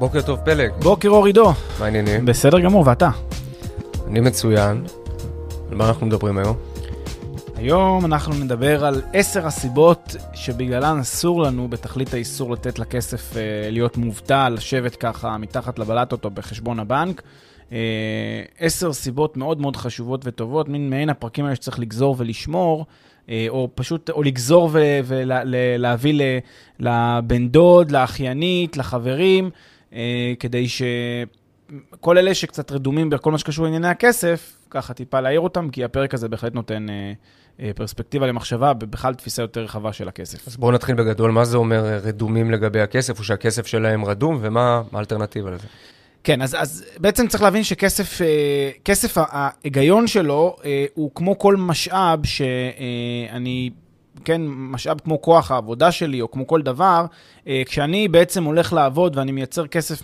בוקר טוב פלג, בוקר אור עידו. מה העניינים? בסדר גמור, ואתה? אני מצוין. על מה אנחנו מדברים היום? היום אנחנו נדבר על עשר הסיבות שבגללן אסור לנו בתכלית האיסור לתת לכסף אה, להיות מובטל, לשבת ככה מתחת לבלטות או בחשבון הבנק. אה, עשר סיבות מאוד מאוד חשובות וטובות, מין מעין הפרקים האלה שצריך לגזור ולשמור, אה, או פשוט, או לגזור ולהביא לבן דוד, לאחיינית, לחברים, כדי שכל אלה שקצת רדומים בכל מה שקשור לענייני הכסף, ככה טיפה להעיר אותם, כי הפרק הזה בהחלט נותן אה, אה, פרספקטיבה למחשבה, ובכלל תפיסה יותר רחבה של הכסף. אז בואו נתחיל בגדול, מה זה אומר אה, רדומים לגבי הכסף, או שהכסף שלהם רדום, ומה מה האלטרנטיבה לזה? כן, אז, אז בעצם צריך להבין שכסף, אה, כסף, ההיגיון שלו אה, הוא כמו כל משאב שאני, כן, משאב כמו כוח העבודה שלי, או כמו כל דבר, אה, כשאני בעצם הולך לעבוד ואני מייצר כסף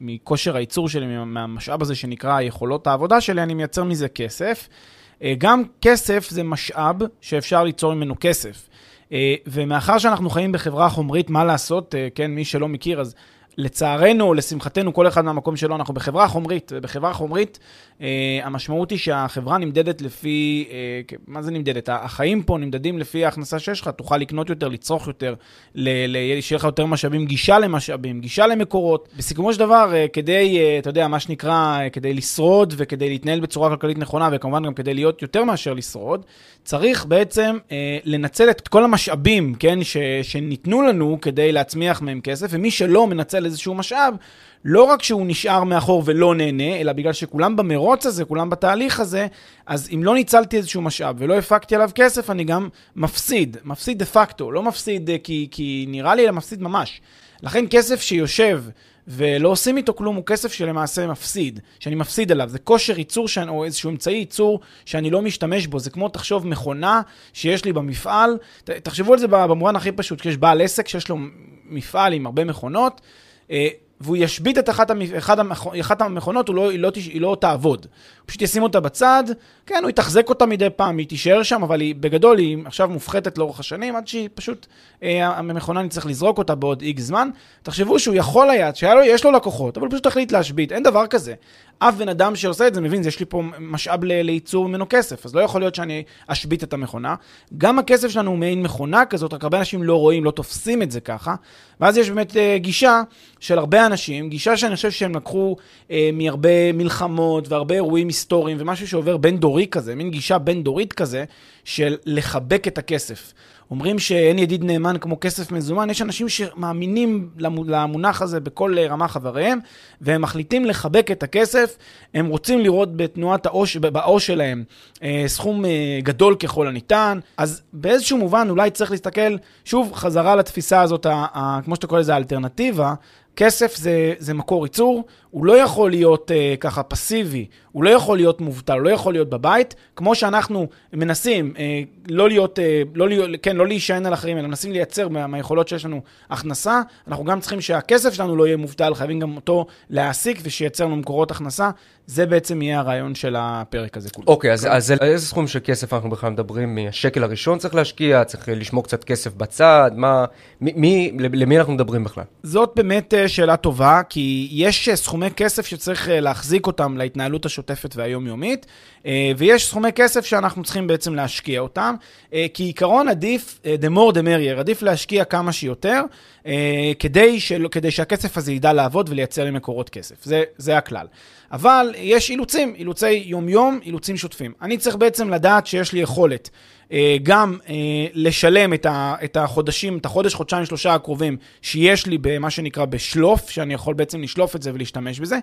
מכושר הייצור שלי, מהמשאב הזה שנקרא יכולות העבודה שלי, אני מייצר מזה כסף. גם כסף זה משאב שאפשר ליצור ממנו כסף. ומאחר שאנחנו חיים בחברה חומרית, מה לעשות, כן, מי שלא מכיר, אז לצערנו לשמחתנו, כל אחד מהמקום שלו, אנחנו בחברה חומרית, ובחברה חומרית אה, המשמעות היא שהחברה נמדדת לפי, אה, מה זה נמדדת? החיים פה נמדדים לפי ההכנסה שיש לך, תוכל לקנות יותר, לצרוך יותר, שיהיה לך יותר משאבים, גישה למשאבים, גישה למקורות. בסיכומו של דבר, אה, כדי, אה, אתה יודע, מה שנקרא, אה, כדי לשרוד וכדי להתנהל בצורה כלכלית נכונה, וכמובן גם כדי להיות יותר מאשר לשרוד, צריך בעצם אה, לנצל את כל המשאבים, כן, ש, שניתנו לנו כדי להצמיח מהם כסף, ומי שלא מנצל איזשהו משאב, לא רק שהוא נשאר מאחור ולא נהנה, אלא בגלל שכולם במרוץ הזה, כולם בתהליך הזה, אז אם לא ניצלתי איזשהו משאב ולא הפקתי עליו כסף, אני גם מפסיד, מפסיד דה פקטו, לא מפסיד אה, כי, כי נראה לי, אלא מפסיד ממש. לכן כסף שיושב ולא עושים איתו כלום, הוא כסף שלמעשה מפסיד, שאני מפסיד עליו. זה כושר ייצור שאני, או איזשהו אמצעי ייצור שאני לא משתמש בו. זה כמו, תחשוב, מכונה שיש לי במפעל. תחשבו על זה במובן הכי פשוט, כשיש בעל עסק שיש לו מפעל עם הרבה מכונות, אה, והוא ישבית את אחת, המ... אחת, המכ... אחת המכונות, לא, היא, לא, היא לא תעבוד. הוא פשוט ישים אותה בצד, כן, הוא יתחזק אותה מדי פעם, היא תישאר שם, אבל היא בגדול היא עכשיו מופחתת לאורך השנים, עד שהיא פשוט, אה, המכונה נצטרך לזרוק אותה בעוד איקס זמן. תחשבו שהוא יכול היה, שיש לו לקוחות, אבל הוא פשוט החליט להשבית, אין דבר כזה. אף בן אדם שעושה את זה מבין, יש לי פה משאב לייצור ממנו כסף, אז לא יכול להיות שאני אשבית את המכונה. גם הכסף שלנו הוא מעין מכונה כזאת, רק הרבה אנשים לא רואים, לא תופסים את זה ככה. ואז יש באמת uh, גישה של הרבה אנשים, גישה שאני חושב שהם לקחו uh, מהרבה מלחמות והרבה אירועים היסטוריים ומשהו שעובר בין דורי כזה, מין גישה בין דורית כזה, של לחבק את הכסף. אומרים שאין ידיד נאמן כמו כסף מזומן, יש אנשים שמאמינים למונח הזה בכל רמה חבריהם, והם מחליטים לחבק את הכסף, הם רוצים לראות בתנועת העו"ש, בעו"ש שלהם אה, סכום אה, גדול ככל הניתן, אז באיזשהו מובן אולי צריך להסתכל, שוב, חזרה לתפיסה הזאת, כמו שאתה קורא לזה, האלטרנטיבה, כסף זה, זה מקור ייצור, הוא לא יכול להיות uh, ככה פסיבי, הוא לא יכול להיות מובטל, הוא לא יכול להיות בבית, כמו שאנחנו מנסים uh, לא להיות, uh, לא כן, לא להישען על אחרים, אלא מנסים לייצר מה, מהיכולות שיש לנו הכנסה, אנחנו גם צריכים שהכסף שלנו לא יהיה מובטל, חייבים גם אותו להעסיק ושייצר לנו מקורות הכנסה. זה בעצם יהיה הרעיון של הפרק הזה כולו. אוקיי, okay, אז, אז איזה סכום של כסף אנחנו בכלל מדברים? מהשקל הראשון צריך להשקיע, צריך לשמור קצת כסף בצד, מה, מי, מי, למי אנחנו מדברים בכלל? זאת באמת שאלה טובה, כי יש סכומי כסף שצריך להחזיק אותם להתנהלות השוטפת והיומיומית, ויש סכומי כסף שאנחנו צריכים בעצם להשקיע אותם. כעיקרון עדיף, the more the merrier, עדיף להשקיע כמה שיותר, כדי, של, כדי שהכסף הזה ידע לעבוד ולייצר לי מקורות כסף. זה, זה הכלל. אבל יש אילוצים, אילוצי יום-יום, אילוצים שוטפים. אני צריך בעצם לדעת שיש לי יכולת אה, גם אה, לשלם את, החודשים, את החודש, חודשיים, שלושה הקרובים שיש לי במה שנקרא בשלוף, שאני יכול בעצם לשלוף את זה ולהשתמש בזה.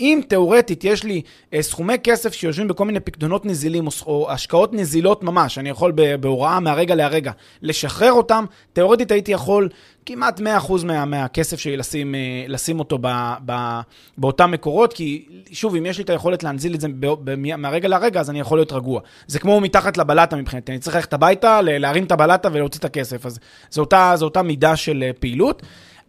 אם תאורטית יש לי אה, סכומי כסף שיושבים בכל מיני פקדונות נזילים או השקעות נזילות ממש, אני יכול בהוראה מהרגע להרגע לשחרר אותם, תאורטית הייתי יכול כמעט 100% מה, מהכסף שלי לשים, אה, לשים אותו ב, ב, באותם מקורות, כי שוב, אם יש לי את היכולת להנזיל את זה ב, ב, מהרגע להרגע, אז אני יכול להיות רגוע. זה כמו מתחת לבלטה מבחינתי, אני צריך ללכת הביתה, להרים את הבלטה ולהוציא את הכסף, אז זו אותה, אותה מידה של אה, פעילות.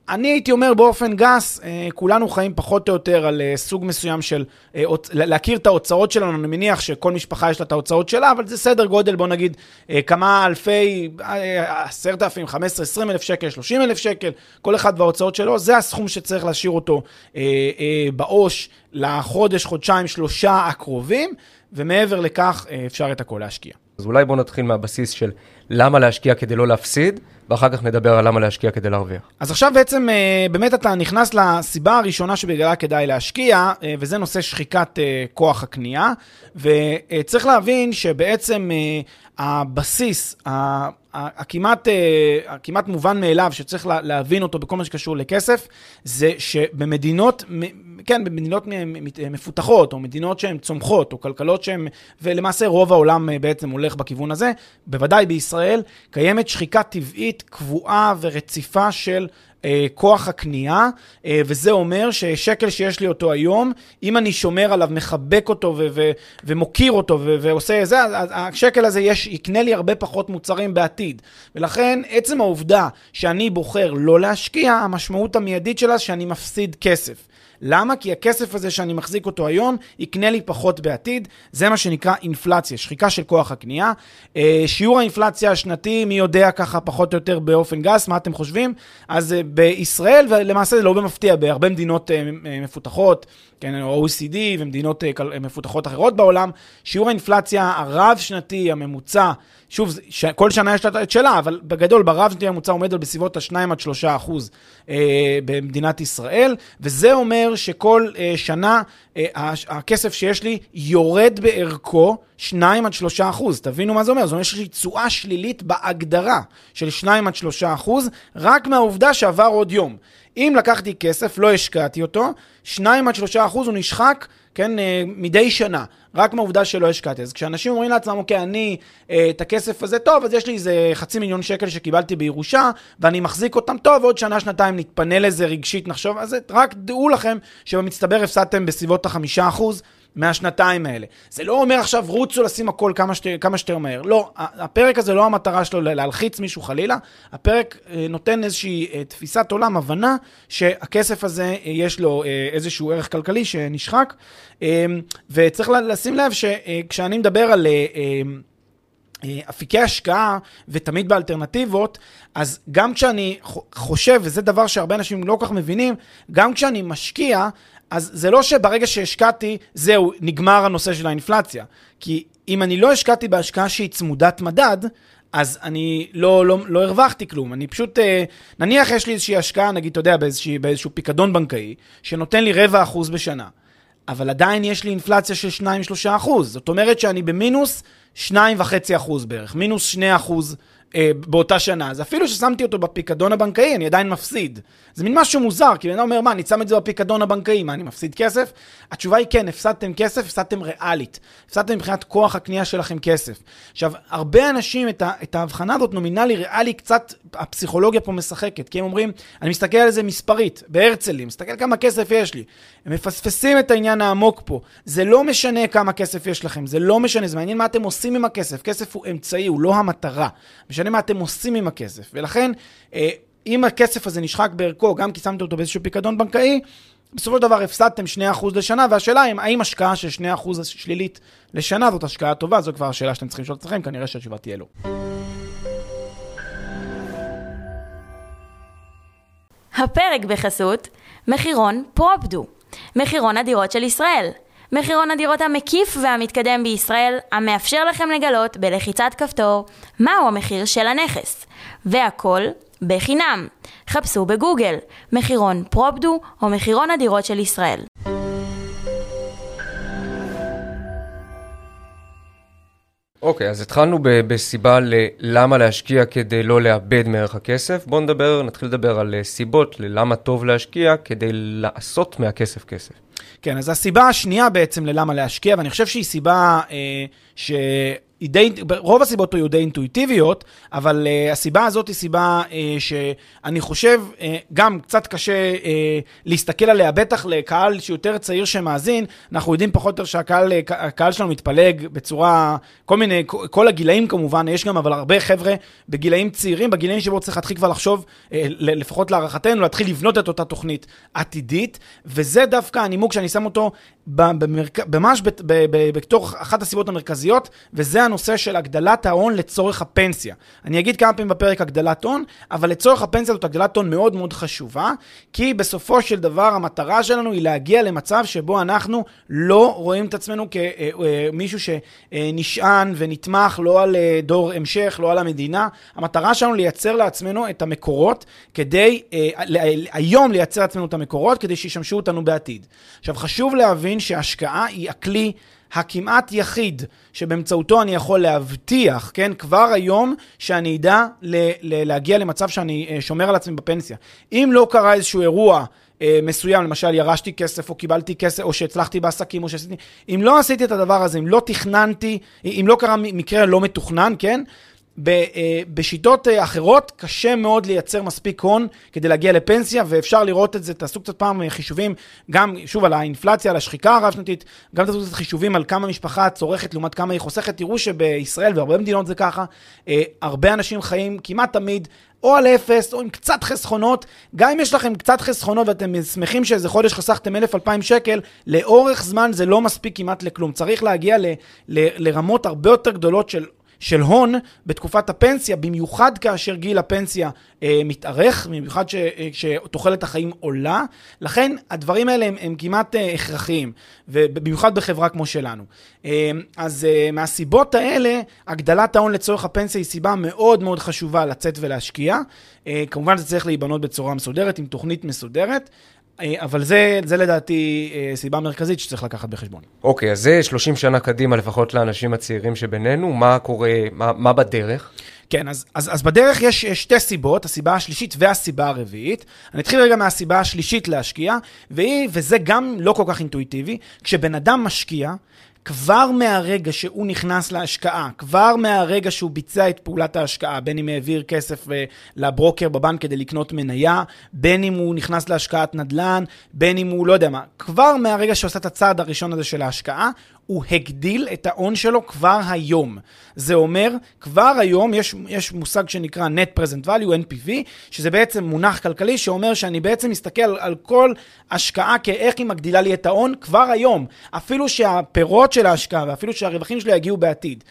אני הייתי אומר באופן גס, אה, כולנו חיים פחות או יותר על אה, סוג מסוים של אה, להכיר את ההוצאות שלנו, אני מניח שכל משפחה יש לה את ההוצאות שלה, אבל זה סדר גודל, בוא נגיד, כמה אלפי, עשרת אלפים, חמש עשרה, עשרים אלף שקל, שלושים אלף שקל, כל אחד וההוצאות שלו, זה הסכום שצריך להשאיר אותו בעו"ש לחודש, חודשיים, שלושה הקרובים, ומעבר לכך אפשר את הכל להשקיע. אז אולי בואו נתחיל מהבסיס של למה להשקיע כדי לא להפסיד, ואחר כך נדבר על למה להשקיע כדי להרוויח. אז עכשיו בעצם אה, באמת אתה נכנס לסיבה הראשונה שבגללה כדאי להשקיע, אה, וזה נושא שחיקת אה, כוח הקנייה, וצריך להבין שבעצם הבסיס, הכמעט, הכמעט מובן מאליו שצריך להבין אותו בכל מה שקשור לכסף, זה שבמדינות, כן, במדינות מפותחות, או מדינות שהן צומחות, או כלכלות שהן, ולמעשה רוב העולם בעצם הולך בכיוון הזה, בוודאי בישראל, קיימת שחיקה טבעית קבועה ורציפה של אה, כוח הקנייה, אה, וזה אומר ששקל שיש לי אותו היום, אם אני שומר עליו, מחבק אותו ו- ו- ומוקיר אותו ו- ועושה זה, השקל הזה יש, יקנה לי הרבה פחות מוצרים בעתיד. ולכן עצם העובדה שאני בוחר לא להשקיע, המשמעות המיידית שלה שאני מפסיד כסף. למה? כי הכסף הזה שאני מחזיק אותו היום, יקנה לי פחות בעתיד. זה מה שנקרא אינפלציה, שחיקה של כוח הקנייה. אה, שיעור האינפלציה השנתי, מי יודע ככה פחות או יותר באופן גס, מה אתם חושבים? אז אה, בישראל, ולמעשה זה לא במפתיע, בהרבה מדינות אה, מפותחות, כן, OECD ומדינות מפותחות אחרות בעולם, שיעור האינפלציה הרב-שנתי, הממוצע, שוב, ש... כל שנה יש לה את שלה, אבל בגדול, ברב שנתי הממוצע עומד על בסביבות ה-2 עד 3 אחוז אה, במדינת ישראל, וזה אומר שכל אה, שנה אה, הכסף שיש לי יורד בערכו 2 עד 3 אחוז. תבינו מה זה אומר, זאת אומרת שיש לי תשואה שלילית בהגדרה של 2 עד 3 אחוז, רק מהעובדה שעבר עוד יום. אם לקחתי כסף, לא השקעתי אותו, 2 עד 3 אחוז הוא נשחק, כן, אה, מדי שנה. רק מהעובדה שלא השקעתי. אז כשאנשים אומרים לעצמם, אוקיי, אני, אה, את הכסף הזה, טוב, אז יש לי איזה חצי מיליון שקל שקיבלתי בירושה, ואני מחזיק אותם, טוב, עוד שנה, שנתיים נתפנה לזה רגשית, נחשוב, אז רק דעו לכם שבמצטבר הפסדתם בסביבות החמישה אחוז. מהשנתיים האלה. זה לא אומר עכשיו רוצו לשים הכל כמה, שת, כמה שיותר מהר. לא, הפרק הזה לא המטרה שלו להלחיץ מישהו חלילה, הפרק אה, נותן איזושהי אה, תפיסת עולם, הבנה שהכסף הזה אה, יש לו איזשהו ערך כלכלי שנשחק, וצריך לשים לב שכשאני מדבר על... אפיקי השקעה ותמיד באלטרנטיבות, אז גם כשאני חושב, וזה דבר שהרבה אנשים לא כל כך מבינים, גם כשאני משקיע, אז זה לא שברגע שהשקעתי, זהו, נגמר הנושא של האינפלציה. כי אם אני לא השקעתי בהשקעה שהיא צמודת מדד, אז אני לא, לא, לא הרווחתי כלום. אני פשוט, אה, נניח יש לי איזושהי השקעה, נגיד, אתה יודע, באיזושהי, באיזשהו פיקדון בנקאי, שנותן לי רבע אחוז בשנה. אבל עדיין יש לי אינפלציה של 2-3 אחוז. זאת אומרת שאני במינוס 2.5 אחוז בערך, מינוס 2 אחוז אה, באותה שנה. אז אפילו ששמתי אותו בפיקדון הבנקאי, אני עדיין מפסיד. זה מין משהו מוזר, כי בן אדם אומר, מה, אני שם את זה בפיקדון הבנקאי, מה, אני מפסיד כסף? התשובה היא כן, הפסדתם כסף, הפסדתם ריאלית. הפסדתם מבחינת כוח הקנייה שלכם כסף. עכשיו, הרבה אנשים, את, ה, את ההבחנה הזאת, נומינלי, ריאלי, קצת הפסיכולוגיה פה משחקת. כי הם אומרים, אני מסתכל על זה מספרית, בהרצלים, מסתכל כמה כסף יש לי. הם מפספסים את העניין העמוק פה. זה לא משנה כמה כסף יש לכם, זה לא משנה, זה מעניין מה אתם עושים עם הכסף. כסף הוא אמצעי, הוא לא המטרה. משנה מה אתם עושים עם הכסף. ולכן, אה, אם הכסף הזה נשחק בערכו, גם כי שמתם אותו באיזשהו פיקדון בנקאי, בסופו של דבר הפסדתם 2% לשנה, והשאלה היא, האם השקעה של 2% שלילית לשנה זאת השקעה טובה? זו כבר השאלה שאתם צריכים לשאול את עצמכם, כנראה שהתשובה תהיה לא. הפרק בחסות מחירון פרופדו, מחירון הדירות של ישראל. מחירון הדירות המקיף והמתקדם בישראל, המאפשר לכם לגלות בלחיצת כפתור מהו המחיר של הנכס. והכל בחינם. חפשו בגוגל מחירון פרופדו או מחירון הדירות של ישראל. אוקיי, אז התחלנו ב- בסיבה ללמה להשקיע כדי לא לאבד מערך הכסף. בואו נדבר, נתחיל לדבר על אה, סיבות ללמה טוב להשקיע כדי לעשות מהכסף כסף. כן, אז הסיבה השנייה בעצם ללמה להשקיע, ואני חושב שהיא סיבה אה, ש... היא די, רוב הסיבות היו די אינטואיטיביות, אבל uh, הסיבה הזאת היא סיבה uh, שאני חושב, uh, גם קצת קשה uh, להסתכל עליה, בטח לקהל שיותר צעיר שמאזין, אנחנו יודעים פחות או יותר שהקהל שלנו מתפלג בצורה, כל מיני, כל הגילאים כמובן, יש גם אבל הרבה חבר'ה בגילאים צעירים, בגילאים שבו צריך להתחיל כבר לחשוב, uh, לפחות להערכתנו, להתחיל לבנות את אותה תוכנית עתידית, וזה דווקא הנימוק שאני שם אותו במרק... ממש בתור אחת הסיבות המרכזיות, וזה הנושא של הגדלת ההון לצורך הפנסיה. אני אגיד כמה פעמים בפרק הגדלת הון, אבל לצורך הפנסיה זאת הגדלת הון מאוד מאוד חשובה, כי בסופו של דבר המטרה שלנו היא להגיע למצב שבו אנחנו לא רואים את עצמנו כמישהו שנשען ונתמך לא על אה, דור המשך, לא על המדינה. המטרה שלנו לייצר לעצמנו את המקורות כדי, אה, היום לייצר לעצמנו את המקורות כדי שישמשו אותנו בעתיד. עכשיו חשוב להבין שהשקעה היא הכלי הכמעט יחיד שבאמצעותו אני יכול להבטיח, כן, כבר היום, שאני אדע ל- ל- להגיע למצב שאני uh, שומר על עצמי בפנסיה. אם לא קרה איזשהו אירוע uh, מסוים, למשל ירשתי כסף או קיבלתי כסף או שהצלחתי בעסקים או שעשיתי, אם לא עשיתי את הדבר הזה, אם לא תכננתי, אם לא קרה מקרה לא מתוכנן, כן, אה, בשיטות אה, אחרות קשה מאוד לייצר מספיק הון כדי להגיע לפנסיה, ואפשר לראות את זה, תעשו קצת פעם אה, חישובים, גם, שוב, על האינפלציה, על השחיקה הרב-שנתית, גם תעשו קצת חישובים על כמה משפחה צורכת לעומת כמה היא חוסכת. תראו שבישראל, והרבה מדינות זה ככה, הרבה אנשים חיים כמעט תמיד או על אפס, או עם קצת חסכונות. גם אם יש לכם קצת חסכונות ואתם שמחים שאיזה חודש חסכתם 1,000-2,000 שקל, לאורך זמן זה לא מספיק כמעט לכלום. צריך להגיע ל, ל, לרמות הרבה יותר גדולות של של הון בתקופת הפנסיה, במיוחד כאשר גיל הפנסיה אה, מתארך, במיוחד אה, שתוחלת החיים עולה. לכן הדברים האלה הם, הם כמעט אה, הכרחיים, ובמיוחד בחברה כמו שלנו. אה, אז אה, מהסיבות האלה, הגדלת ההון לצורך הפנסיה היא סיבה מאוד מאוד חשובה לצאת ולהשקיע. אה, כמובן זה צריך להיבנות בצורה מסודרת, עם תוכנית מסודרת. אה, אבל זה, זה לדעתי אה, סיבה מרכזית שצריך לקחת בחשבון. אוקיי, אז זה 30 שנה קדימה, לפחות לאנשים הצעירים שבינינו, מה קורה, מה, מה בדרך? כן, אז, אז, אז בדרך יש שתי סיבות, הסיבה השלישית והסיבה הרביעית. אני אתחיל רגע מהסיבה השלישית להשקיע, והיא, וזה גם לא כל כך אינטואיטיבי, כשבן אדם משקיע, כבר מהרגע שהוא נכנס להשקעה, כבר מהרגע שהוא ביצע את פעולת ההשקעה, בין אם העביר כסף אה, לברוקר בבנק כדי לקנות מניה, בין אם הוא נכנס להשקעת נדל"ן, בין אם הוא לא יודע מה, כבר מהרגע שהוא עושה את הצעד הראשון הזה של ההשקעה, הוא הגדיל את ההון שלו כבר היום. זה אומר, כבר היום יש, יש מושג שנקרא Net Present Value, NPV, שזה בעצם מונח כלכלי שאומר שאני בעצם מסתכל על, על כל השקעה כאיך היא מגדילה לי את ההון כבר היום. אפילו שהפירות של ההשקעה ואפילו שהרווחים שלי יגיעו בעתיד.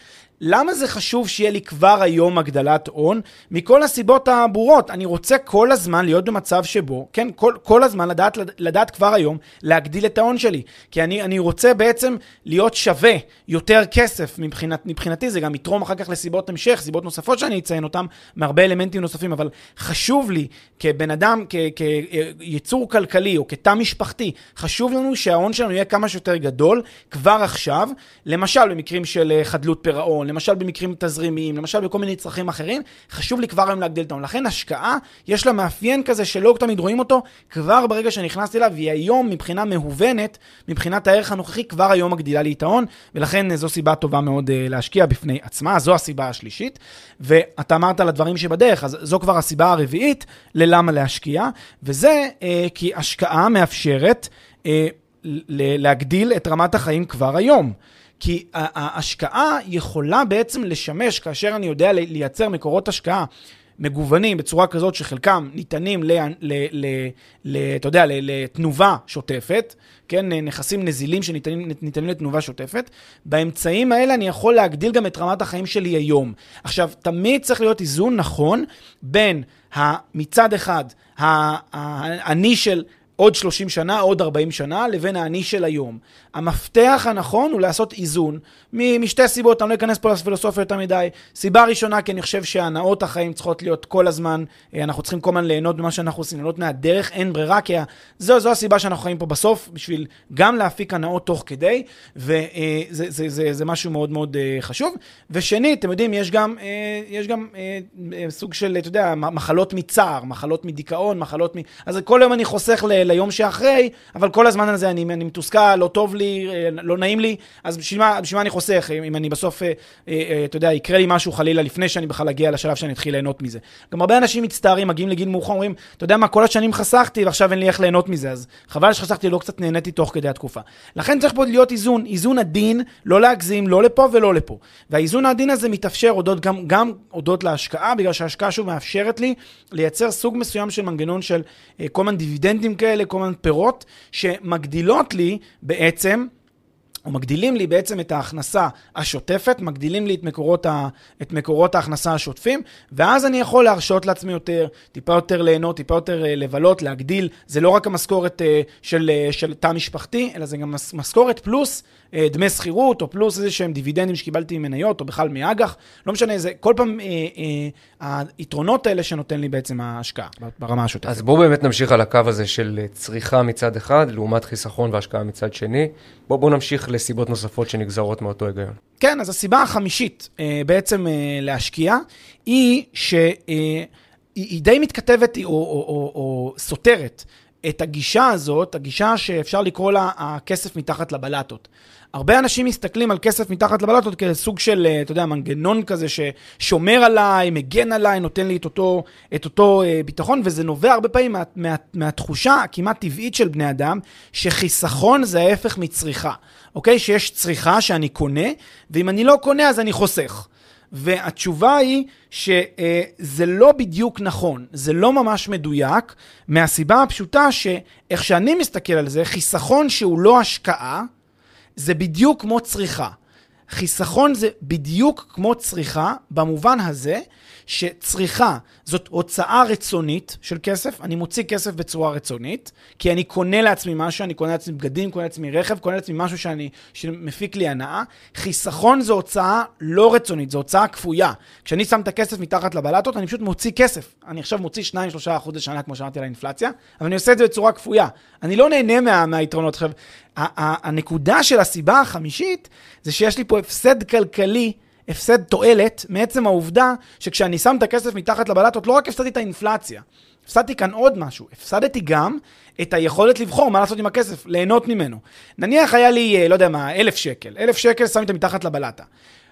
למה זה חשוב שיהיה לי כבר היום הגדלת הון? מכל הסיבות הברורות. אני רוצה כל הזמן להיות במצב שבו, כן, כל, כל הזמן לדעת, לדעת כבר היום להגדיל את ההון שלי. כי אני, אני רוצה בעצם להיות שווה יותר כסף מבחינת, מבחינתי, זה גם יתרום אחר כך לסיבות המשך, סיבות נוספות שאני אציין אותן, מהרבה אלמנטים נוספים, אבל חשוב לי כבן אדם, כיצור כלכלי או כתא משפחתי, חשוב לנו שההון שלנו יהיה כמה שיותר גדול כבר עכשיו, למשל במקרים של אה, חדלות פירעון, למשל במקרים תזרימיים, למשל בכל מיני צרכים אחרים, חשוב לי כבר היום להגדיל את ההון. לכן השקעה, יש לה מאפיין כזה שלא תמיד רואים אותו, כבר ברגע שנכנסתי אליו, והיא היום מבחינה מהוונת, מבחינת הערך הנוכחי, כבר היום מגדילה לי את ההון, ולכן אה, זו סיבה טובה מאוד uh, להשקיע בפני עצמה, זו הסיבה השלישית. ואתה אמרת על הדברים שבדרך, אז זו כבר הסיבה הרביעית ללמה להשקיע, וזה uh, כי השקעה מאפשרת uh, להגדיל את רמת החיים כבר היום. כי ההשקעה יכולה בעצם לשמש, כאשר אני יודע לייצר מקורות השקעה מגוונים בצורה כזאת שחלקם ניתנים, ל, ל, ל, ל, אתה יודע, לתנובה שוטפת, כן, נכסים נזילים שניתנים לתנובה שוטפת, באמצעים האלה אני יכול להגדיל גם את רמת החיים שלי היום. עכשיו, תמיד צריך להיות איזון נכון בין מצד אחד, האני של... עוד 30 שנה, עוד 40 שנה, לבין האני של היום. המפתח הנכון הוא לעשות איזון, משתי סיבות, אני לא אכנס פה לפילוסופיה יותר מדי. סיבה ראשונה, כי אני חושב שהנאות החיים צריכות להיות כל הזמן, אה, אנחנו צריכים כל הזמן ליהנות ממה שאנחנו עושים, ליהנות מהדרך, אין ברירה, כי זו, זו הסיבה שאנחנו חיים פה בסוף, בשביל גם להפיק הנאות תוך כדי, וזה זה, זה, זה, זה משהו מאוד מאוד חשוב. ושנית, אתם יודעים, יש גם, יש גם סוג של, אתה יודע, מחלות מצער, מחלות מדיכאון, מחלות מ... אז כל היום אני חוסך ל, ליום שאחרי, אבל כל הזמן הזה אני, אני מתוסכל, לא טוב לי, אה, לא נעים לי, אז בשביל מה, בשביל מה אני חוסך? אם אני בסוף, אה, אה, אתה יודע, יקרה לי משהו חלילה לפני שאני בכלל אגיע לשלב שאני אתחיל ליהנות מזה. גם הרבה אנשים מצטערים, מגיעים לגיל מאוחר, אומרים, אתה יודע מה, כל השנים חסכתי ועכשיו אין לי איך ליהנות מזה, אז חבל שחסכתי, לא קצת נהניתי תוך כדי התקופה. לכן צריך פה להיות איזון, איזון עדין, לא להגזים, לא לפה ולא לפה. והאיזון העדין הזה מתאפשר הודות גם, גם הודות להשקעה, בגלל שההשקעה שוב מאפשרת לי לייצר סוג מסוים של מנגנון של כל מיני דיווידנדים כאלה, כל מיני פירות, שמגדילות לי בעצם או מגדילים לי בעצם את ההכנסה השוטפת, מגדילים לי את מקורות, ה, את מקורות ההכנסה השוטפים, ואז אני יכול להרשות לעצמי יותר, טיפה יותר ליהנות, טיפה יותר אה, לבלות, להגדיל. זה לא רק המשכורת אה, של, אה, של תא משפחתי, אלא זה גם משכורת פלוס דמי שכירות, או פלוס איזה שהם דיווידנדים שקיבלתי ממניות, או בכלל מאג"ח, לא משנה, זה כל פעם אה, אה, היתרונות האלה שנותן לי בעצם ההשקעה ברמה השוטפת. אז בואו באמת נמשיך על הקו הזה של צריכה מצד אחד, לעומת חיסכון והשקעה מצד שני. בואו בוא נמשיך לסיבות נוספות שנגזרות מאותו היגיון. כן, אז הסיבה החמישית אה, בעצם אה, להשקיע, היא שהיא אה, די מתכתבת או, או, או, או סותרת את הגישה הזאת, הגישה שאפשר לקרוא לה הכסף מתחת לבלטות. הרבה אנשים מסתכלים על כסף מתחת לבלטות כסוג של, אתה יודע, מנגנון כזה ששומר עליי, מגן עליי, נותן לי את אותו, את אותו אה, ביטחון, וזה נובע הרבה פעמים מה, מה, מהתחושה הכמעט טבעית של בני אדם, שחיסכון זה ההפך מצריכה, אוקיי? שיש צריכה שאני קונה, ואם אני לא קונה אז אני חוסך. והתשובה היא שזה לא בדיוק נכון, זה לא ממש מדויק, מהסיבה הפשוטה שאיך שאני מסתכל על זה, חיסכון שהוא לא השקעה, זה בדיוק כמו צריכה. חיסכון זה בדיוק כמו צריכה, במובן הזה שצריכה זאת הוצאה רצונית של כסף, אני מוציא כסף בצורה רצונית, כי אני קונה לעצמי משהו, אני קונה לעצמי בגדים, קונה לעצמי רכב, קונה לעצמי משהו שאני, שמפיק לי הנאה. חיסכון זו הוצאה לא רצונית, זו הוצאה כפויה. כשאני שם את הכסף מתחת לבלטות, אני פשוט מוציא כסף. אני עכשיו מוציא 2-3% לשנה, כמו שאמרתי על האינפלציה, אבל אני עושה את זה בצורה כפויה. אני לא נהנה מה, מהיתרונות. הנקודה של הסיבה החמישית, זה שיש לי פה הפסד כלכלי הפסד תועלת מעצם העובדה שכשאני שם את הכסף מתחת לבלטות, לא רק הפסדתי את האינפלציה, הפסדתי כאן עוד משהו, הפסדתי גם את היכולת לבחור מה לעשות עם הכסף, ליהנות ממנו. נניח היה לי, אה, לא יודע מה, אלף שקל, אלף שקל שמתי מתחת לבלטה.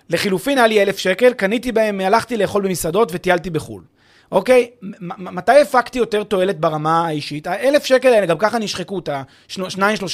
לחילופין היה לי אלף שקל, קניתי בהם, הלכתי לאכול במסעדות וטיילתי בחו"ל. אוקיי? מתי הפקתי יותר תועלת ברמה האישית? האלף שקל האלה גם ככה נשחקו את ה-2-3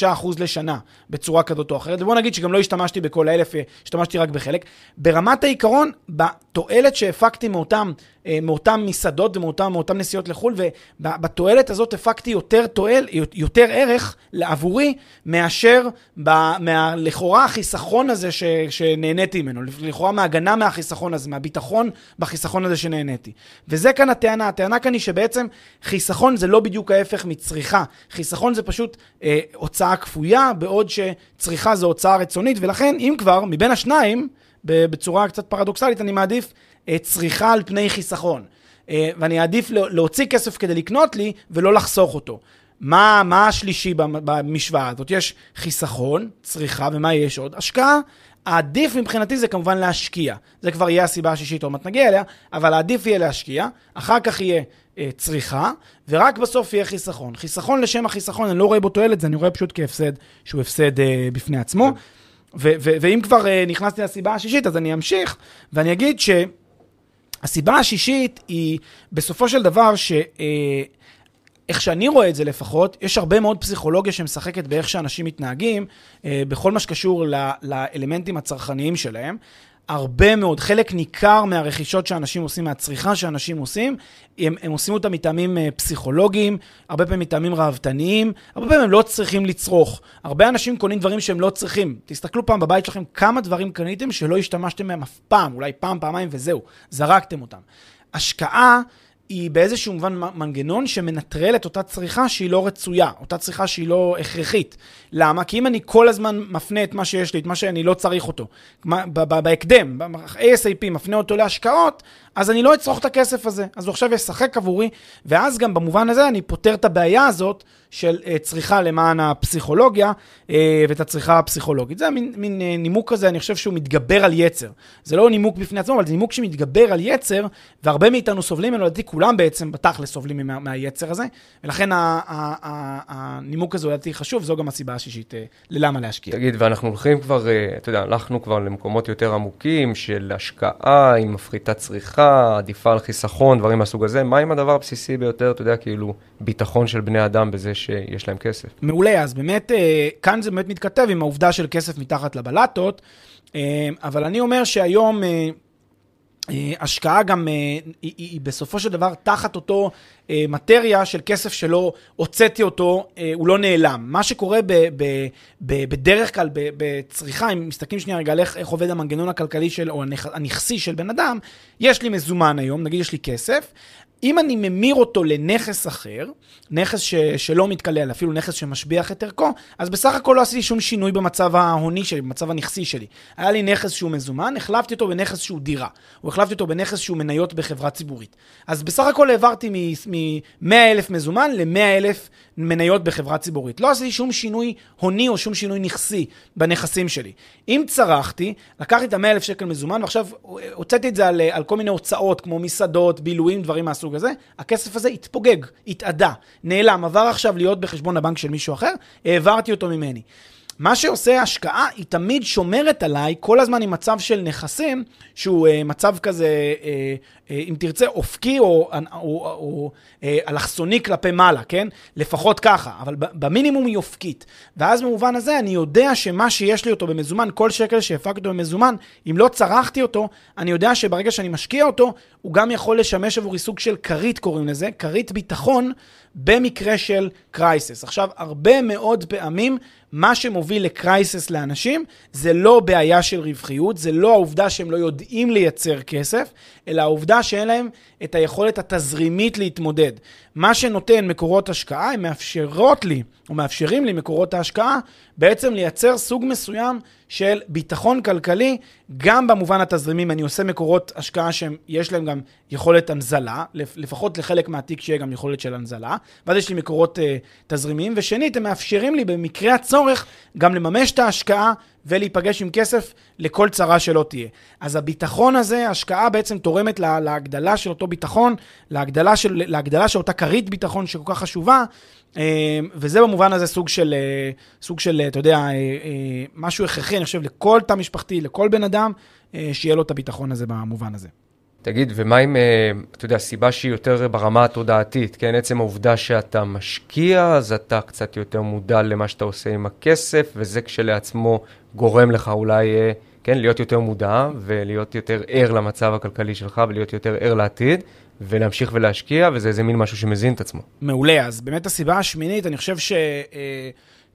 אחוז לשנה בצורה כזאת או אחרת. ובוא נגיד שגם לא השתמשתי בכל האלף, השתמשתי רק בחלק. ברמת העיקרון, בתועלת שהפקתי מאותם אה, מאותן מסעדות ומאותן נסיעות לחו"ל, ובתועלת הזאת הפקתי יותר תועל, יותר ערך עבורי, מאשר ב, מה, לכאורה החיסכון הזה ש, שנהניתי ממנו, לכאורה מהגנה מהחיסכון הזה, מהביטחון בחיסכון הזה שנהניתי. וזה כאן הטענה, הטענה כאן היא שבעצם חיסכון זה לא בדיוק ההפך מצריכה, חיסכון זה פשוט אה, הוצאה כפויה, בעוד שצריכה זה הוצאה רצונית, ולכן אם כבר, מבין השניים, בצורה קצת פרדוקסלית, אני מעדיף אה, צריכה על פני חיסכון. אה, ואני אעדיף להוציא כסף כדי לקנות לי ולא לחסוך אותו. מה, מה השלישי במשוואה הזאת? יש חיסכון, צריכה, ומה יש עוד? השקעה. העדיף מבחינתי זה כמובן להשקיע. זה כבר יהיה הסיבה השישית, עוד מעט נגיע אליה, אבל העדיף יהיה להשקיע, אחר כך יהיה אה, צריכה, ורק בסוף יהיה חיסכון. חיסכון לשם החיסכון, אני לא רואה בו תועלת, זה אני רואה פשוט כהפסד שהוא הפסד אה, בפני עצמו. ו- ו- ואם כבר אה, נכנסתי לסיבה השישית, אז אני אמשיך, ואני אגיד ש... הסיבה השישית היא בסופו של דבר ש... אה, איך שאני רואה את זה לפחות, יש הרבה מאוד פסיכולוגיה שמשחקת באיך שאנשים מתנהגים, אה, בכל מה שקשור לאלמנטים הצרכניים שלהם. הרבה מאוד, חלק ניכר מהרכישות שאנשים עושים, מהצריכה שאנשים עושים, הם, הם עושים אותה מטעמים uh, פסיכולוגיים, הרבה פעמים מטעמים ראוותניים, הרבה פעמים הם לא צריכים לצרוך. הרבה אנשים קונים דברים שהם לא צריכים. תסתכלו פעם בבית שלכם כמה דברים קניתם שלא השתמשתם מהם אף פעם, אולי פעם, פעמיים וזהו, זרקתם אותם. השקעה היא באיזשהו מובן מנגנון שמנטרל את אותה צריכה שהיא לא רצויה, אותה צריכה שהיא לא הכרחית. למה? כי אם אני כל הזמן מפנה את מה שיש לי, את מה שאני לא צריך אותו, בהקדם, ASAP מפנה אותו להשקעות, אז אני לא אצרוך את הכסף הזה. אז הוא עכשיו ישחק עבורי, ואז גם במובן הזה אני פותר את הבעיה הזאת של uh, צריכה למען הפסיכולוגיה uh, ואת הצריכה הפסיכולוגית. זה מין, מין uh, נימוק כזה, אני חושב שהוא מתגבר על יצר. זה לא נימוק בפני עצמו, אבל זה נימוק שמתגבר על יצר, והרבה מאיתנו סובלים ממנו, לדעתי כולם בעצם בתכלס סובלים מה, מהיצר הזה, ולכן הנימוק הזה לדעתי חשוב, זו גם הסיבה השישית uh, ללמה להשקיע. תגיד, ואנחנו הולכים כבר, uh, אתה יודע, הלכנו כבר למקומות יותר עמוקים של השקעה עם מפחיתת צריכה, עדיפה על חיסכון, דברים מהסוג הזה. מה עם הדבר הבסיסי ביותר, אתה יודע, כאילו, ביטחון של בני אדם בזה שיש להם כסף. מעולה, אז באמת, אה, כאן זה באמת מתכתב עם העובדה של כסף מתחת לבלטות, אה, אבל אני אומר שהיום... אה, השקעה גם היא, היא, היא בסופו של דבר תחת אותו מטריה של כסף שלא הוצאתי אותו, הוא לא נעלם. מה שקורה ב, ב, ב, בדרך כלל בצריכה, אם מסתכלים שנייה רגע על איך, איך עובד המנגנון הכלכלי של, או הנכסי של בן אדם, יש לי מזומן היום, נגיד יש לי כסף, אם אני ממיר אותו לנכס אחר, נכס ש, שלא מתקלל, אפילו נכס שמשביח את ערכו, אז בסך הכל לא עשיתי שום שינוי במצב ההוני שלי, במצב הנכסי שלי. היה לי נכס שהוא מזומן, החלפתי אותו בנכס שהוא דירה, או החלפתי אותו בנכס שהוא מניות בחברה ציבורית. אז בסך הכל העברתי מ-100 אלף מזומן ל-100 אלף מניות בחברה ציבורית. לא עשיתי שום שינוי הוני או שום שינוי נכסי בנכסים שלי. אם צרכתי, לקחתי את ה-100 אלף שקל מזומן, ועכשיו הוצאתי את זה על, על כל מיני הוצאות, כמו מסעדות, בילויים, דברים מהסוג הזה, הכסף הזה התפוגג, התאדה, נעלם, עבר עכשיו להיות בחשבון הבנק של מישהו אחר, העברתי אותו ממני. מה שעושה השקעה, היא תמיד שומרת עליי כל הזמן עם מצב של נכסים, שהוא uh, מצב כזה, uh, uh, אם תרצה, אופקי או, או, או, או uh, אלכסוני כלפי מעלה, כן? לפחות ככה, אבל במינימום היא אופקית. ואז במובן הזה אני יודע שמה שיש לי אותו במזומן, כל שקל שהפקתי אותו במזומן, אם לא צרכתי אותו, אני יודע שברגע שאני משקיע אותו, הוא גם יכול לשמש עבורי סוג של כרית, קוראים לזה, כרית ביטחון, במקרה של קרייסס. עכשיו, הרבה מאוד פעמים מה שמוביל לקרייסס לאנשים זה לא בעיה של רווחיות, זה לא העובדה שהם לא יודעים לייצר כסף, אלא העובדה שאין להם את היכולת התזרימית להתמודד. מה שנותן מקורות השקעה, הם מאפשרות לי, או מאפשרים לי מקורות ההשקעה, בעצם לייצר סוג מסוים של ביטחון כלכלי, גם במובן התזרימי, אם אני עושה מקורות השקעה שיש להם גם יכולת הנזלה, לפחות לחלק מהתיק שיהיה גם יכולת של הנזלה, ואז יש לי מקורות uh, תזרימיים, ושנית, הם מאפשרים לי במקרה הצורך גם לממש את ההשקעה ולהיפגש עם כסף לכל צרה שלא תהיה. אז הביטחון הזה, ההשקעה בעצם תורמת לה, להגדלה של אותו ביטחון, להגדלה של, להגדלה של אותה כרית ביטחון שכל כך חשובה, אה, וזה במובן הזה סוג של, אה, סוג של, אתה יודע, אה, משהו הכרחי, אני חושב, לכל תא משפחתי, לכל בן אדם, שיהיה לו את הביטחון הזה במובן הזה. תגיד, ומה עם, אתה יודע, סיבה שהיא יותר ברמה התודעתית, כן? עצם העובדה שאתה משקיע, אז אתה קצת יותר מודע למה שאתה עושה עם הכסף, וזה כשלעצמו גורם לך אולי, כן, להיות יותר מודע, ולהיות יותר ער למצב הכלכלי שלך, ולהיות יותר ער לעתיד. ולהמשיך ולהשקיע, וזה איזה מין משהו שמזין את עצמו. מעולה, אז באמת הסיבה השמינית, אני חושב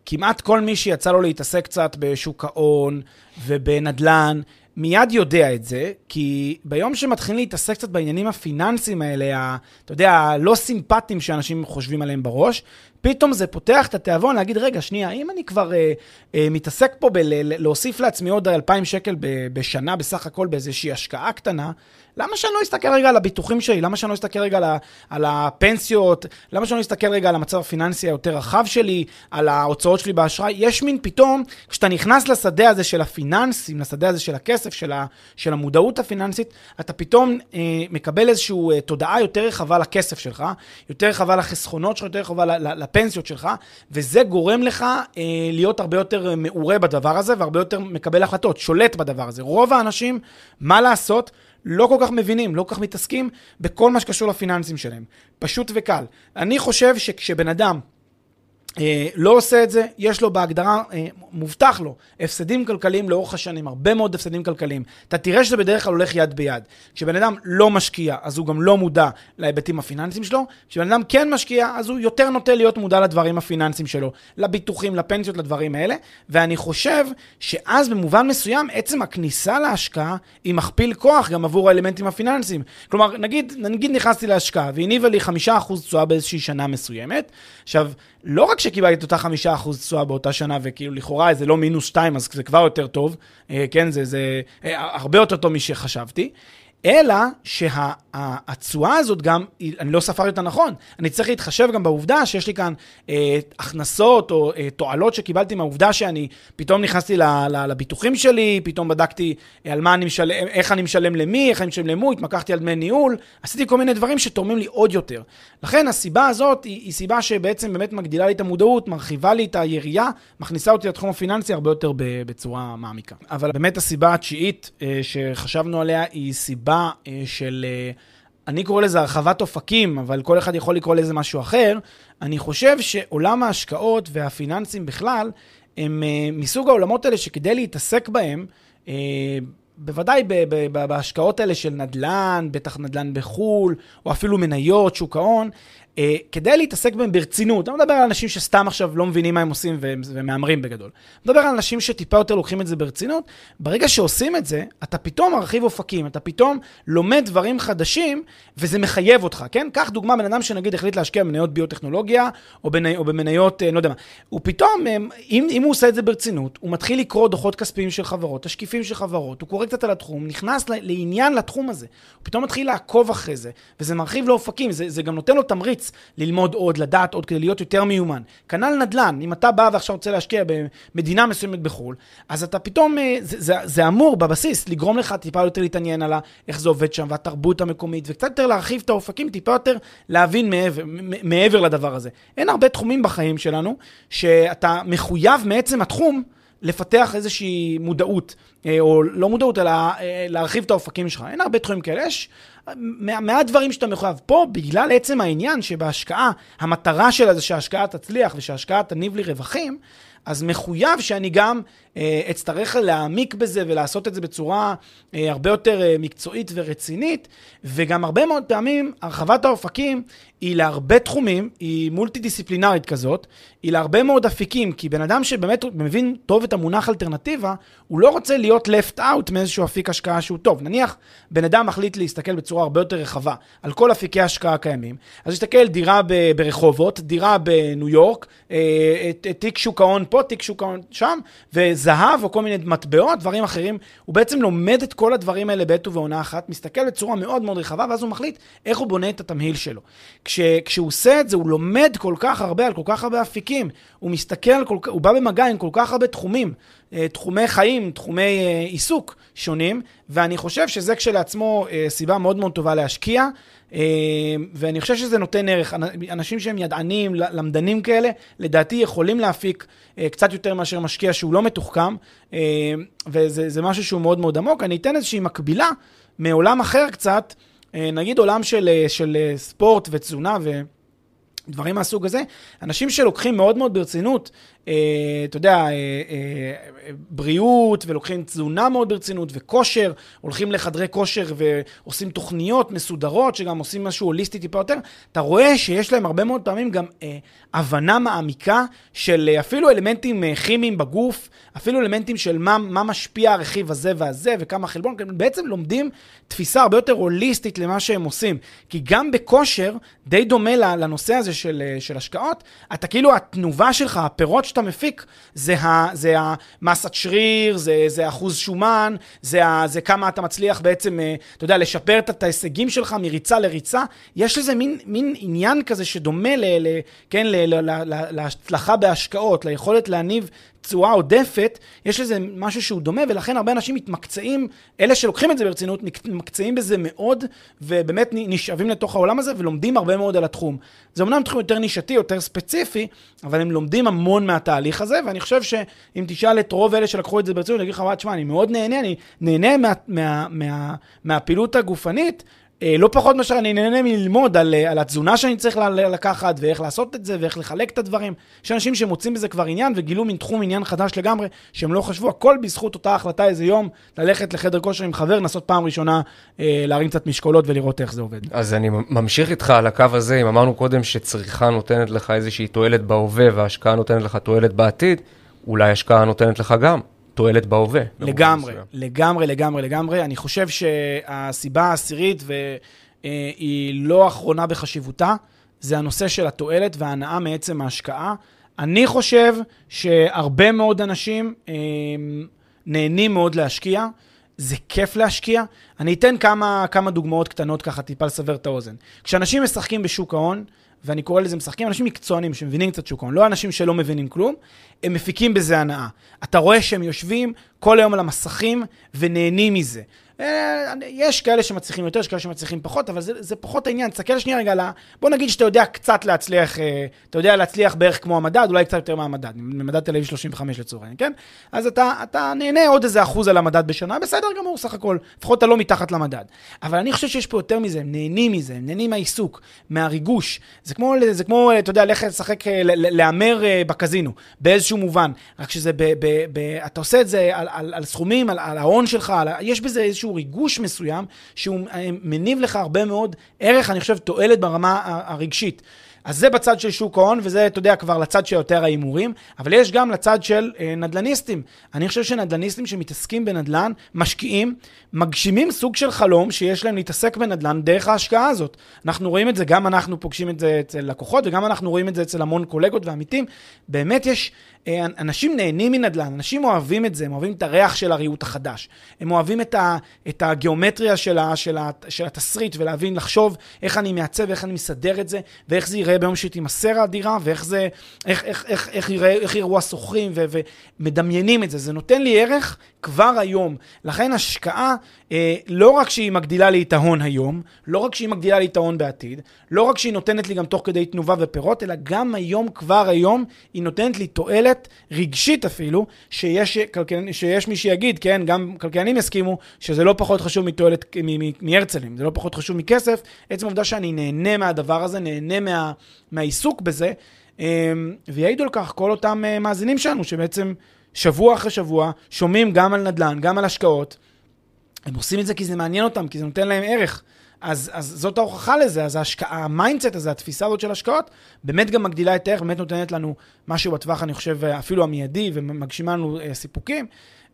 שכמעט כל מי שיצא לו להתעסק קצת בשוק ההון ובנדל"ן, מיד יודע את זה, כי ביום שמתחילים להתעסק קצת בעניינים הפיננסיים האלה, ה, אתה יודע, הלא סימפטיים שאנשים חושבים עליהם בראש, פתאום זה פותח את התיאבון להגיד, רגע, שנייה, אם אני כבר אה, אה, מתעסק פה בלהוסיף לעצמי עוד 2,000 שקל בשנה בסך הכל באיזושהי השקעה קטנה, למה שאני לא אסתכל רגע על הביטוחים שלי? למה שאני לא אסתכל רגע על, על הפנסיות? למה שאני לא אסתכל רגע על המצב הפיננסי היותר רחב שלי? על ההוצאות שלי באשראי? יש מין פתאום, כשאתה נכנס לשדה הזה של הפיננסים, לשדה הזה של הכסף, של, ה, של המודעות הפיננסית, אתה פתאום אה, מקבל איזושהי אה, תודעה יותר רחבה לכסף שלך, יותר רחבה לחסכונות שלך, יותר רחבה לפנסיות שלך, וזה גורם לך אה, להיות הרבה יותר מעורה בדבר הזה, והרבה יותר מקבל החלטות, שולט בדבר הזה. רוב האנשים, מה לעשות? לא כל כך מבינים, לא כל כך מתעסקים בכל מה שקשור לפיננסים שלהם. פשוט וקל. אני חושב שכשבן אדם לא עושה את זה, יש לו בהגדרה, אה, מובטח לו, הפסדים כלכליים לאורך השנים, הרבה מאוד הפסדים כלכליים. אתה תראה שזה בדרך כלל הולך יד ביד. כשבן אדם לא משקיע, אז הוא גם לא מודע להיבטים הפיננסיים שלו. כשבן אדם כן משקיע, אז הוא יותר נוטה להיות מודע לדברים הפיננסיים שלו, לביטוחים, לפנסיות, לדברים האלה. ואני חושב שאז במובן מסוים, עצם הכניסה להשקעה היא מכפיל כוח גם עבור האלמנטים הפיננסיים. כלומר, נגיד, נגיד נכנסתי להשקעה והניבה לי 5% תשואה באיזושהי שנה מסוימת. עכשיו, לא רק שקיבלתי את אותה חמישה אחוז תשואה באותה שנה, וכאילו לכאורה זה לא מינוס שתיים, אז זה כבר יותר טוב, אה, כן, זה, זה אה, הרבה יותר טוב משחשבתי, אלא שהתשואה הזאת גם, אני לא ספרתי אותה נכון, אני צריך להתחשב גם בעובדה שיש לי כאן אה, הכנסות או אה, תועלות שקיבלתי מהעובדה שאני פתאום נכנסתי לביטוחים שלי, פתאום בדקתי על מה אני משלם, איך אני משלם למי, איך אני משלם למו, התמקחתי על דמי ניהול, עשיתי כל מיני דברים שתורמים לי עוד יותר. לכן הסיבה הזאת היא, היא סיבה שבעצם באמת מגדילה לי את המודעות, מרחיבה לי את היריעה, מכניסה אותי לתחום הפיננסי הרבה יותר בצורה מעמיקה. אבל באמת הסיבה התשיעית אה, שחשבנו עליה היא. סיבה אה, של, אה, אני קורא לזה הרחבת אופקים, אבל כל אחד יכול לקרוא לזה משהו אחר. אני חושב שעולם ההשקעות והפיננסים בכלל, הם אה, מסוג העולמות האלה שכדי להתעסק בהם, בוודאי בהשקעות האלה של נדל"ן, בטח נדל"ן בחו"ל, או אפילו מניות, שוק ההון, אה, כדי להתעסק בהם ברצינות, אני לא מדבר על אנשים שסתם עכשיו לא מבינים מה הם עושים ומהמרים בגדול. אני מדבר על אנשים שטיפה יותר לוקחים את זה ברצינות. ברגע שעושים את זה, אתה פתאום מרחיב אופקים, אתה פתאום לומד דברים חדשים, וזה מחייב אותך, כן? קח דוגמה, בן אדם שנגיד החליט להשקיע במניות ביוטכנולוגיה, או, בני, או במניות, אה, לא יודע מה. הוא פתאום, אה, אם, אם הוא עושה את זה ברצינות, הוא מתחיל לקרוא דוחות כספיים של חברות, תשקיפים של חברות, הוא קורא קצת על התחום, נכנס לעניין לתחום הזה. הוא פתאום מתחיל לעקוב אחרי זה, וזה מרחיב לו אופקים, זה, זה גם נותן לו תמריץ. ממליץ ללמוד עוד, לדעת עוד, כדי להיות יותר מיומן. כנ"ל נדל"ן, אם אתה בא ועכשיו רוצה להשקיע במדינה מסוימת בחו"ל, אז אתה פתאום, אה, זה, זה, זה אמור בבסיס לגרום לך טיפה יותר להתעניין על איך זה עובד שם, והתרבות המקומית, וקצת יותר להרחיב את האופקים, טיפה יותר להבין מעבר, מעבר לדבר הזה. אין הרבה תחומים בחיים שלנו, שאתה מחויב מעצם התחום, לפתח איזושהי מודעות, אה, או לא מודעות, אלא אה, להרחיב את האופקים שלך. אין הרבה תחומים כאלה. יש מעט דברים שאתה מחויב. פה, בגלל עצם העניין שבהשקעה, המטרה שלה זה שההשקעה תצליח ושההשקעה תניב לי רווחים, אז מחויב שאני גם אה, אצטרך להעמיק בזה ולעשות את זה בצורה אה, הרבה יותר אה, מקצועית ורצינית, וגם הרבה מאוד פעמים הרחבת האופקים היא להרבה תחומים, היא מולטי דיסציפלינרית כזאת, היא להרבה מאוד אפיקים, כי בן אדם שבאמת מבין טוב את המונח אלטרנטיבה, הוא לא רוצה להיות left out מאיזשהו אפיק השקעה שהוא טוב. נניח בן אדם מחליט להסתכל בצורה הרבה יותר רחבה על כל אפיקי ההשקעה הקיימים, אז יסתכל דירה ברחובות, דירה בניו יורק, תיק שוק ההון פה, תיק שוק ההון שם, זהב או כל מיני מטבעות, דברים אחרים. הוא בעצם לומד את כל הדברים האלה בעת ובעונה אחת, מסתכל בצורה מאוד מאוד רחבה, ואז הוא מחליט איך הוא בונה את התמהיל שלו. כש, כשהוא עושה את זה, הוא לומד כל כך הרבה על כל כך הרבה אפיקים. הוא מסתכל, כל, הוא בא במגע עם כל כך הרבה תחומים, אה, תחומי חיים, תחומי אה, עיסוק שונים, ואני חושב שזה כשלעצמו אה, סיבה מאוד מאוד טובה להשקיע. ואני חושב שזה נותן ערך. אנשים שהם ידענים, למדנים כאלה, לדעתי יכולים להפיק קצת יותר מאשר משקיע שהוא לא מתוחכם, וזה משהו שהוא מאוד מאוד עמוק. אני אתן איזושהי מקבילה מעולם אחר קצת, נגיד עולם של, של ספורט ותזונה ו... דברים מהסוג הזה, אנשים שלוקחים מאוד מאוד ברצינות אה, אתה יודע, אה, אה, בריאות, ולוקחים תזונה מאוד ברצינות, וכושר, הולכים לחדרי כושר ועושים תוכניות מסודרות, שגם עושים משהו הוליסטי טיפה יותר, אתה רואה שיש להם הרבה מאוד פעמים גם הבנה מעמיקה של אפילו אלמנטים כימיים בגוף, אפילו אלמנטים של מה, מה משפיע הרכיב הזה והזה, וכמה חלבון, בעצם לומדים תפיסה הרבה יותר הוליסטית למה שהם עושים. כי גם בכושר, די דומה לנושא הזה של, של השקעות, אתה כאילו, התנובה שלך, הפירות שאתה מפיק, זה, ה, זה המסת שריר, זה, זה אחוז שומן, זה, ה, זה כמה אתה מצליח בעצם, אה, אתה יודע, לשפר את ההישגים שלך מריצה לריצה. יש לזה מין, מין עניין כזה שדומה ל, ל, כן, ל, ל, ל, ל, להצלחה בהשקעות, ליכולת להניב תשואה עודפת, יש לזה משהו שהוא דומה, ולכן הרבה אנשים מתמקצעים, אלה שלוקחים את זה ברצינות, מתמקצעים בזה מאוד, ובאמת נשאבים לתוך העולם הזה ולומדים הרבה מאוד על התחום. זה אמנם תחום יותר נישתי, יותר ספציפי, אבל הם לומדים המון מהתהליך הזה, ואני חושב שאם תשאל את רוב אלה שלקחו את זה ברצינות, אני אגיד לך, תשמע, אני מאוד נהנה, אני נהנה מה, מה, מה, מהפעילות הגופנית, לא פחות מאשר אני נהנה מללמוד על, אה, על התזונה שאני צריך לקחת, ואיך לעשות את זה, ואיך לחלק את הדברים. יש אנשים שמוצאים בזה כבר עניין, וגילו מין תחום עניין חדש לגמרי, שהם לא חשבו, הכל בזכות אותה החלטה איזה יום, ללכת לחדר כושר עם חבר, לנסות פעם ראשונה אה, להרים קצת משקולות ולראות איך זה עובד. אז אני ממשיך איתך על הקו הזה, אם אמרנו קודם שצריכה נותנת לך איזושהי תועלת בהווה והשקעה נותנת לך תועלת בעתיד, אולי השקעה נותנת לך גם תועלת בהווה. לגמרי. לגמרי, לגמרי, לגמרי. אני חושב שהסיבה העשירית, והיא לא אחרונה בחשיבותה, זה הנושא של התועלת וההנאה מעצם ההשקעה. אני חושב שהרבה מאוד אנשים אה, נהנים מאוד להשקיע. זה כיף להשקיע. אני אתן כמה, כמה דוגמאות קטנות ככה, טיפה לסבר את האוזן. כשאנשים משחקים בשוק ההון, ואני קורא לזה משחקים, אנשים מקצוענים שמבינים קצת שוק ההון, לא אנשים שלא מבינים כלום, הם מפיקים בזה הנאה. אתה רואה שהם יושבים כל היום על המסכים ונהנים מזה. אה, יש כאלה שמצליחים יותר, יש כאלה שמצליחים פחות, אבל זה, זה פחות העניין. תסתכל שנייה רגע. בוא נגיד שאתה יודע קצת להצליח, אה, אתה יודע להצליח בערך כמו המדד, אולי קצת יותר מהמדד, ממדד תל אביב 35 לצורך העניין, כן? אז אתה, אתה נהנה עוד איזה אחוז על המדד בשנה, בסדר גמור, סך הכל. לפחות אתה לא מתחת למדד. אבל אני חושב שיש פה יותר מזה, הם נהנים מזה, הם נהנים מהעיסוק, מהריגוש. זה כמו, זה כמו אתה יודע, ללכת לשחק, ל- להמר אה, בקזינו, באיזשהו מובן. רק שזה, ב, ב, ב, אתה עושה את זה על, על, על סכומים, על, על ההון שלך, על, יש בזה איזשהו ריגוש מסוים, שהוא אה, מניב לך הרבה מאוד ערך, אני חושב, תועלת ברמה הרגשית. אז זה בצד של שוק ההון, וזה, אתה יודע, כבר לצד של יותר ההימורים, אבל יש גם לצד של אה, נדל"ניסטים. אני חושב שנדל"ניסטים שמתעסקים בנדל"ן, משקיעים, מגשימים סוג של חלום שיש להם להתעסק בנדל"ן דרך ההשקעה הזאת. אנחנו רואים את זה, גם אנחנו פוגשים את זה אצל לקוחות, וגם אנחנו רואים את זה אצל המון קולגות ועמיתים. באמת יש, אנשים נהנים מנדל"ן, אנשים אוהבים את זה, הם אוהבים את הריח של הריהוט החדש. הם אוהבים את, ה, את הגיאומטריה של, ה, של, ה, של התסריט, ולהבין, לחשוב איך אני מעצב, איך אני מסדר את זה, ואיך זה ייראה ביום שתימסר הדירה, ואיך זה, איך, איך, איך, איך, יראה, איך יראו השוכרים, ומדמיינים את זה. זה נותן לי ערך כבר היום. לכן השקעה, אה, לא רק שהיא מגדילה לי את ההון היום, לא רק שהיא מגדילה לי את ההון בעתיד, לא רק שהיא נותנת לי גם תוך כדי תנובה ופירות, אלא גם היום, כבר היום, היא נותנת לי תועלת רגשית אפילו, שיש. שיש מי שיגיד, כן, גם כלכלנים יסכימו, שזה לא פחות חשוב מתועלת, מהרצלים, זה לא פחות חשוב מכסף. עצם העובדה שאני נהנה מהדבר הזה, נהנה מה, מהעיסוק בזה, אה, ויעידו על כך כל אותם אה, מאזינים שלנו, שבעצם שבוע אחרי שבוע שומעים גם על נדל"ן, גם על השקעות. הם עושים את זה כי זה מעניין אותם, כי זה נותן להם ערך. אז, אז זאת ההוכחה לזה, אז ההשקעה, ה-mindset הזה, התפיסה הזאת של השקעות, באמת גם מגדילה את הערך, באמת נותנת לנו משהו בטווח, אני חושב, אפילו המיידי, ומגשימה לנו אה, סיפוקים.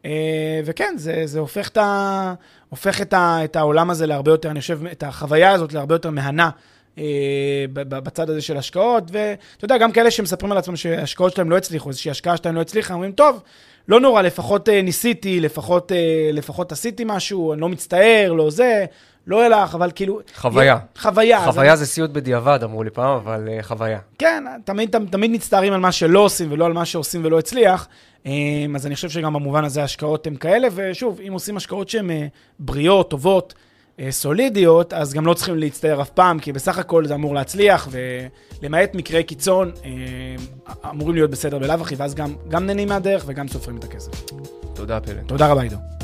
אה, וכן, זה, זה הופך, את, ה, הופך את, ה, את העולם הזה להרבה יותר, אני חושב, את החוויה הזאת להרבה יותר מהנה. אה, בצד הזה של השקעות, ואתה יודע, גם כאלה שמספרים על עצמם שהשקעות שלהם לא הצליחו, איזושהי השקעה שלהם לא הצליחה, אומרים, טוב, לא נורא, לפחות אה, ניסיתי, לפחות, אה, לפחות עשיתי משהו, אני לא מצטער, לא זה, לא אלך, אבל כאילו... חוויה. חוויה. חוויה זה סיוט בדיעבד, אמרו לי פעם, אבל אה, חוויה. כן, תמיד, תמיד, מצטערים על מה שלא עושים ולא על מה שעושים ולא הצליח. אמ, אז אני חושב שגם במובן הזה ההשקעות הן כאלה, ושוב, אם עושים השקעות שהן אה, בריאות, טובות, אה, סולידיות, אז גם לא צריכים להצטער אף פעם, כי בסך הכל זה אמור להצליח, ולמעט מקרי קיצון, אה, אמורים להיות בסדר בלאו הכי, ואז גם, גם נהנים מהדרך וגם סופרים את הכסף. תודה, פלד. תודה רבה, עידו.